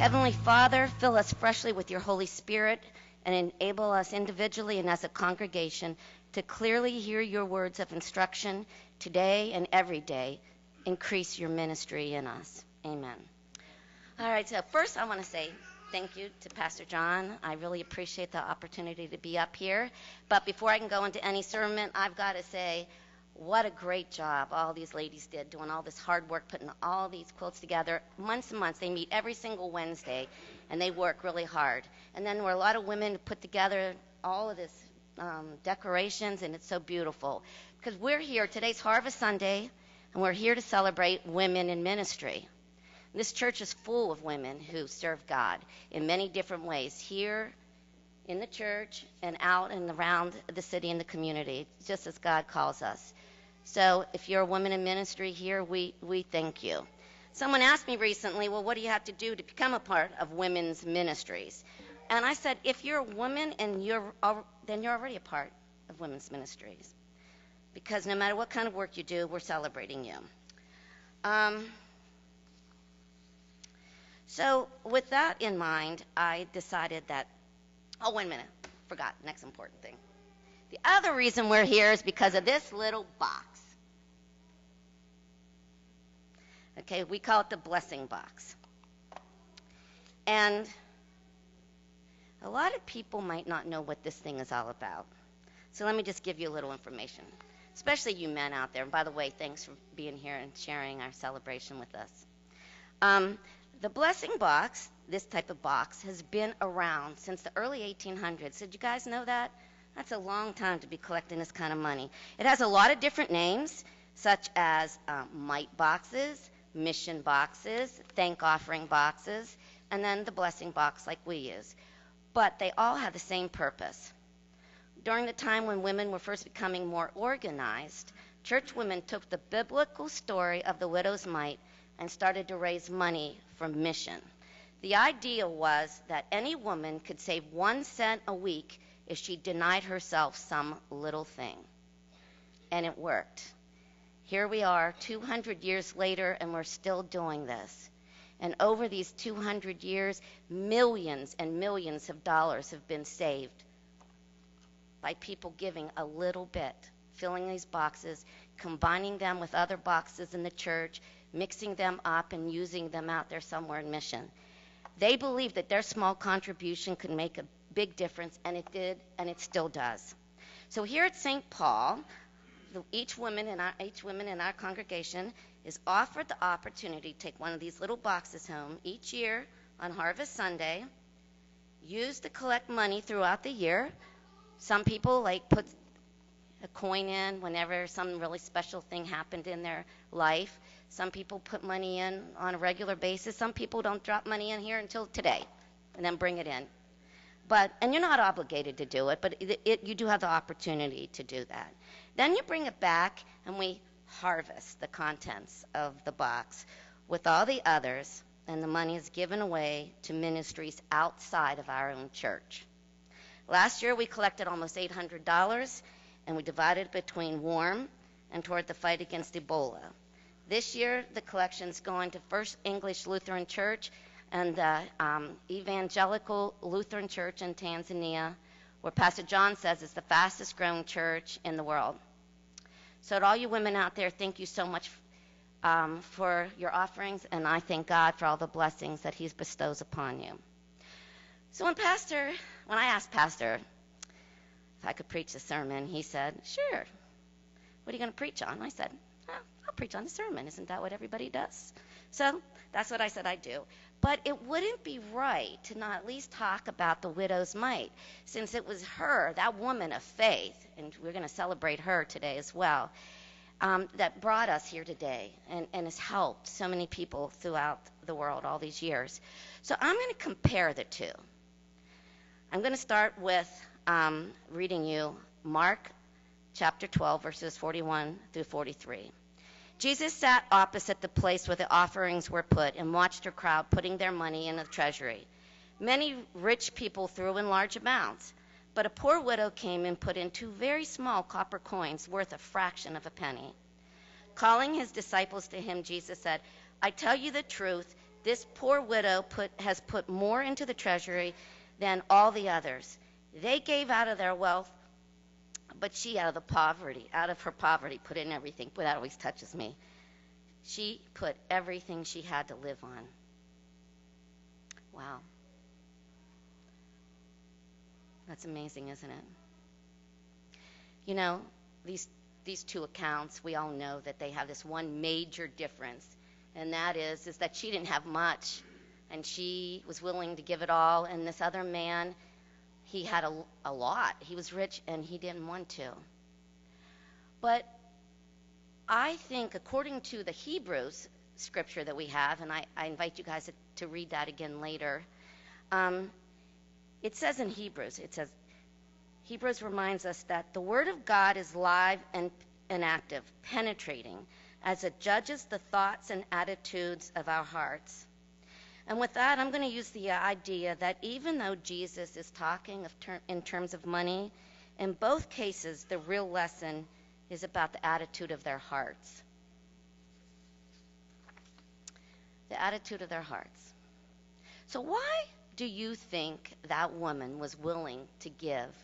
Heavenly Father, fill us freshly with your Holy Spirit and enable us individually and as a congregation to clearly hear your words of instruction today and every day. Increase your ministry in us. Amen. All right, so first I want to say thank you to Pastor John. I really appreciate the opportunity to be up here. But before I can go into any sermon, I've got to say what a great job all these ladies did doing all this hard work putting all these quilts together. Months and months they meet every single wednesday and they work really hard. And then were a lot of women put together all of this um, decorations and it's so beautiful. Because we're here today's harvest sunday and we're here to celebrate women in ministry. This church is full of women who serve god in many different ways here in the church and out and around the city and the community just as god calls us so if you're a woman in ministry here, we, we thank you. Someone asked me recently, well, what do you have to do to become a part of women's ministries? And I said, if you're a woman and you're, then you're already a part of women's ministries. Because no matter what kind of work you do, we're celebrating you. Um, so with that in mind, I decided that, oh, a minute, forgot, next important thing. The other reason we're here is because of this little box. Okay, we call it the blessing box. And a lot of people might not know what this thing is all about. So let me just give you a little information, especially you men out there. And by the way, thanks for being here and sharing our celebration with us. Um, the blessing box, this type of box, has been around since the early 1800s. Did you guys know that? That's a long time to be collecting this kind of money. It has a lot of different names, such as uh, mite boxes, mission boxes, thank offering boxes, and then the blessing box like we use. But they all have the same purpose. During the time when women were first becoming more organized, church women took the biblical story of the widow's mite and started to raise money for mission. The idea was that any woman could save one cent a week if she denied herself some little thing. And it worked. Here we are 200 years later, and we're still doing this. And over these 200 years, millions and millions of dollars have been saved by people giving a little bit, filling these boxes, combining them with other boxes in the church, mixing them up, and using them out there somewhere in mission. They believed that their small contribution could make a big difference, and it did, and it still does. So here at St. Paul, each woman in our each woman in our congregation is offered the opportunity to take one of these little boxes home each year on Harvest Sunday. Use to collect money throughout the year. Some people like put a coin in whenever some really special thing happened in their life. Some people put money in on a regular basis. Some people don't drop money in here until today and then bring it in. But and you're not obligated to do it, but it, it, you do have the opportunity to do that. Then you bring it back and we harvest the contents of the box with all the others, and the money is given away to ministries outside of our own church. Last year we collected almost $800 and we divided it between WARM and toward the fight against Ebola. This year the collection is going to First English Lutheran Church and the um, Evangelical Lutheran Church in Tanzania, where Pastor John says is the fastest growing church in the world. So, to all you women out there, thank you so much um, for your offerings, and I thank God for all the blessings that He bestows upon you. So, when Pastor, when I asked Pastor if I could preach a sermon, he said, "Sure. What are you going to preach on?" I said, "I'll preach on the sermon. Isn't that what everybody does?" So that's what I said I'd do. But it wouldn't be right to not at least talk about the widow's mite, since it was her, that woman of faith, and we're going to celebrate her today as well, um, that brought us here today and, and has helped so many people throughout the world all these years. So I'm going to compare the two. I'm going to start with um, reading you Mark chapter 12, verses 41 through 43. Jesus sat opposite the place where the offerings were put and watched a crowd putting their money in the treasury. Many rich people threw in large amounts, but a poor widow came and put in two very small copper coins worth a fraction of a penny. Calling his disciples to him, Jesus said, I tell you the truth, This poor widow put, has put more into the treasury than all the others. They gave out of their wealth, but she, out of the poverty, out of her poverty, put in everything. Boy, that always touches me. She put everything she had to live on. Wow. That's amazing, isn't it? You know, these these two accounts, we all know that they have this one major difference, and that is is that she didn't have much, and she was willing to give it all, and this other man, he had a, a lot. He was rich, and he didn't want to. But I think, according to the Hebrews scripture that we have, and I, I invite you guys to, to, read that again later. Um, it says in Hebrews, it says, Hebrews reminds us that the Word of God is live and, and active, penetrating, as it judges the thoughts and attitudes of our hearts. And with that, I'm going to use the uh, idea that even though Jesus is talking ter- in terms of money, in both cases, the real lesson is about the attitude of their hearts. The attitude of their hearts. So, why do you think that woman was willing to give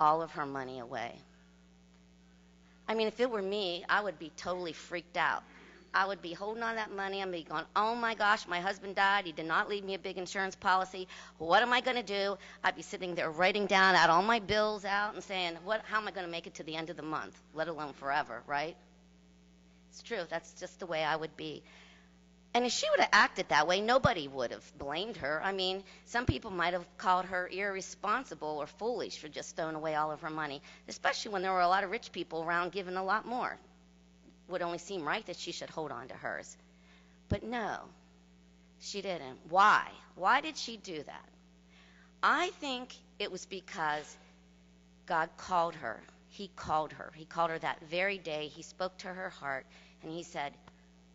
all of her money away? I mean, if it were me, I would be totally freaked out. I would be holding on that money. I'd be going, oh my gosh, my husband died. He did not leave me a big insurance policy. What am I going to do? I'd be sitting there writing down out all my bills out and saying, what, how am I going to make it to the end of the month, let alone forever, right? It's true. That's just the way I would be. And if she would have acted that way, nobody would have blamed her. I mean, some people might have called her irresponsible or foolish for just throwing away all of her money, especially when there were a lot of rich people around giving a lot more would only seem right that she should hold on to hers. But no, she didn't. Why? Why did she do that? I think it was because God called her. He called her. He called her that very day. He spoke to her heart and he said,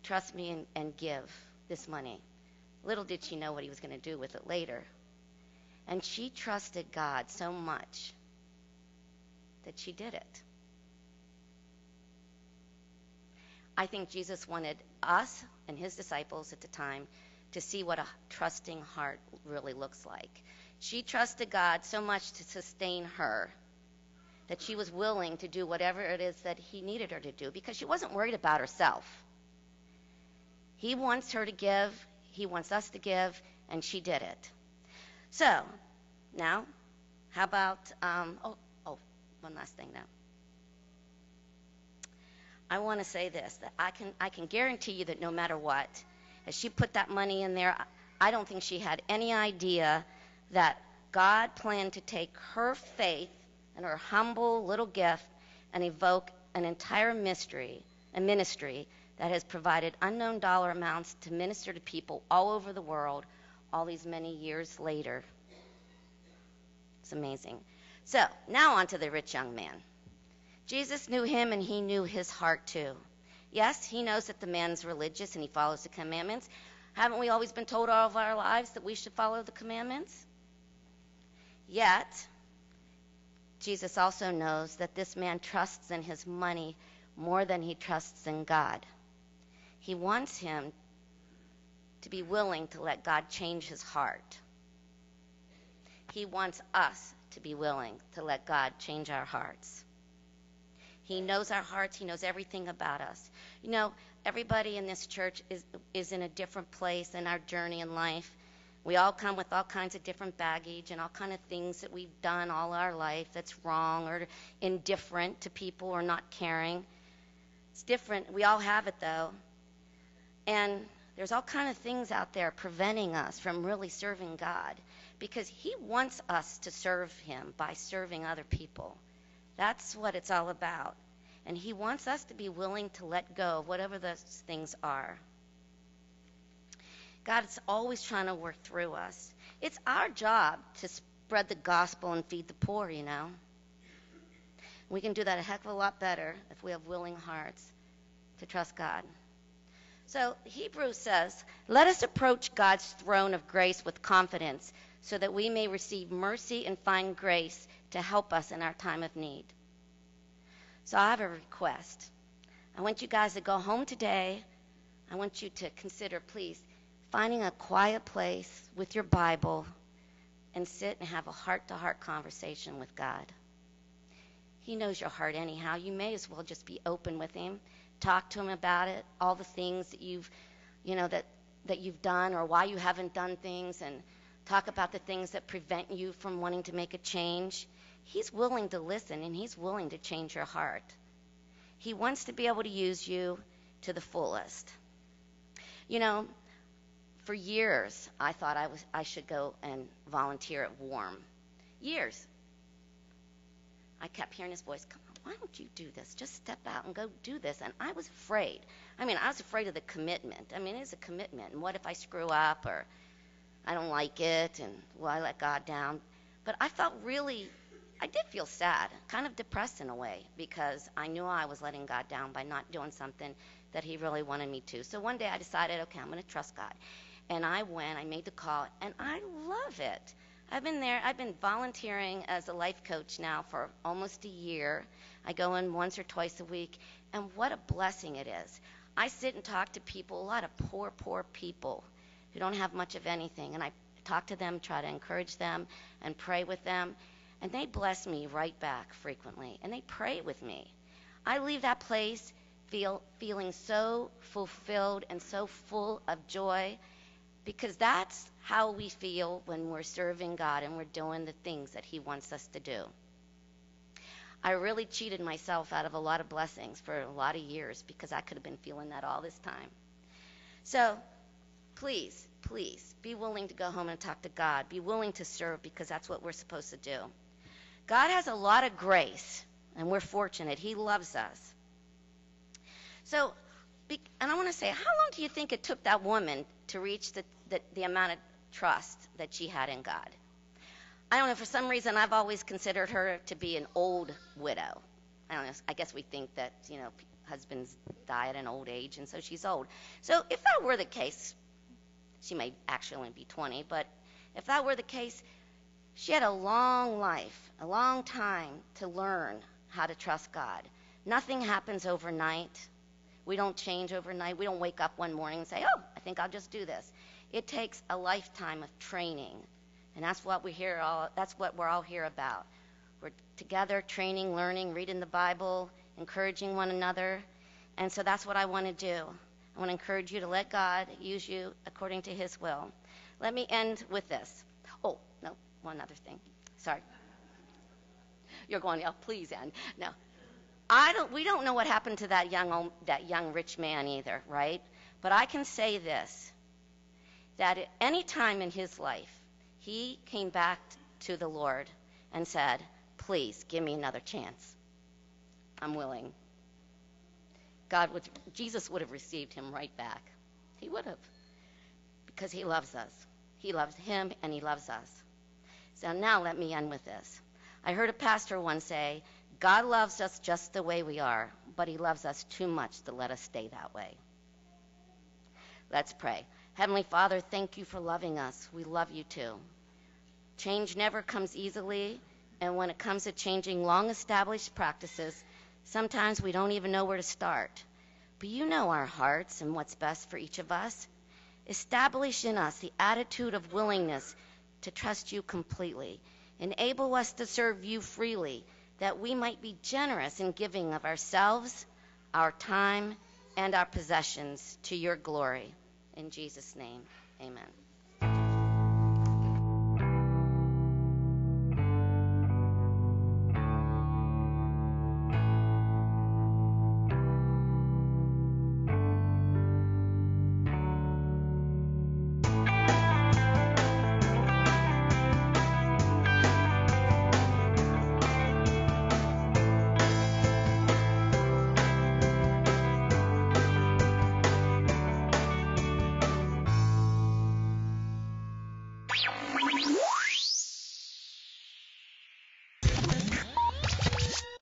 Trust me and, and give this money. Little did she know what he was going to do with it later. And she trusted God so much that she did it. I think Jesus wanted us and his disciples at the time to see what a trusting heart really looks like. She trusted God so much to sustain her that she was willing to do whatever it is that he needed her to do because she wasn't worried about herself. He wants her to give, he wants us to give, and she did it. So, now, how about, um, oh, oh, one last thing now. I want to say this that I can I can guarantee you that no matter what, as she put that money in there, I don't think she had any idea that God planned to take her faith and her humble little gift and evoke an entire mystery, a ministry that has provided unknown dollar amounts to minister to people all over the world all these many years later. It's amazing. So, now on to the rich young man. Jesus knew him and he knew his heart too. Yes, he knows that the man's religious and he follows the commandments. Haven't we always been told all of our lives that we should follow the commandments? Yet, Jesus also knows that this man trusts in his money more than he trusts in God. He wants him to be willing to let God change his heart. He wants us to be willing to let God change our hearts. He knows our hearts. He knows everything about us. You know, everybody in this church is is in a different place in our journey in life. We all come with all kinds of different baggage and all kind of things that we've done all our life that's wrong or indifferent to people or not caring. It's different. We all have it though. And there's all kind of things out there preventing us from really serving God because he wants us to serve him by serving other people. That's what it's all about. And He wants us to be willing to let go of whatever those things are. God is always trying to work through us. It's our job to spread the gospel and feed the poor, you know. We can do that a heck of a lot better if we have willing hearts to trust God. So Hebrews says, Let us approach God's throne of grace with confidence so that we may receive mercy and find grace to help us in our time of need. So I have a request. I want you guys to go home today. I want you to consider, please, finding a quiet place with your Bible and sit and have a heart to heart conversation with God. He knows your heart anyhow. You may as well just be open with him. Talk to him about it, all the things that you've, you know, that that you've done or why you haven't done things and talk about the things that prevent you from wanting to make a change. He's willing to listen and he's willing to change your heart. He wants to be able to use you to the fullest. You know, for years I thought I was I should go and volunteer at Warm. Years. I kept hearing his voice, "Come on, why don't you do this? Just step out and go do this." And I was afraid. I mean, I was afraid of the commitment. I mean, it is a commitment. And what if I screw up or I don't like it and will I let God down? But I felt really I did feel sad, kind of depressed in a way, because I knew I was letting God down by not doing something that He really wanted me to. So one day I decided, okay, I'm going to trust God. And I went, I made the call, and I love it. I've been there, I've been volunteering as a life coach now for almost a year. I go in once or twice a week, and what a blessing it is. I sit and talk to people, a lot of poor, poor people who don't have much of anything, and I talk to them, try to encourage them, and pray with them. And they bless me right back frequently, and they pray with me. I leave that place feel, feeling so fulfilled and so full of joy because that's how we feel when we're serving God and we're doing the things that He wants us to do. I really cheated myself out of a lot of blessings for a lot of years because I could have been feeling that all this time. So please, please be willing to go home and talk to God. Be willing to serve because that's what we're supposed to do. God has a lot of grace, and we're fortunate. He loves us. So, and I want to say, how long do you think it took that woman to reach the, the, the amount of trust that she had in God? I don't know, for some reason, I've always considered her to be an old widow. I don't know, I guess we think that, you know, husbands die at an old age, and so she's old. So if that were the case, she may actually only be 20, but if that were the case, she had a long life, a long time to learn how to trust God. Nothing happens overnight. We don't change overnight. We don't wake up one morning and say, oh, I think I'll just do this. It takes a lifetime of training. And that's what we hear all that's what we're all here about. We're together training, learning, reading the Bible, encouraging one another. And so that's what I want to do. I want to encourage you to let God use you according to his will. Let me end with this. Oh, no, one other thing. Sorry. You're going, oh, please end. No. I don't, we don't know what happened to that young, that young rich man either, right? But I can say this that at any time in his life, he came back to the Lord and said, Please give me another chance. I'm willing. God would, Jesus would have received him right back. He would have. Because he loves us. He loves him and he loves us. So now let me end with this. I heard a pastor once say, God loves us just the way we are, but he loves us too much to let us stay that way. Let's pray. Heavenly Father, thank you for loving us. We love you too. Change never comes easily, and when it comes to changing long established practices, sometimes we don't even know where to start. But you know our hearts and what's best for each of us. Establish in us the attitude of willingness to trust you completely. Enable us to serve you freely, that we might be generous in giving of ourselves, our time, and our possessions to your glory. In Jesus' name, amen.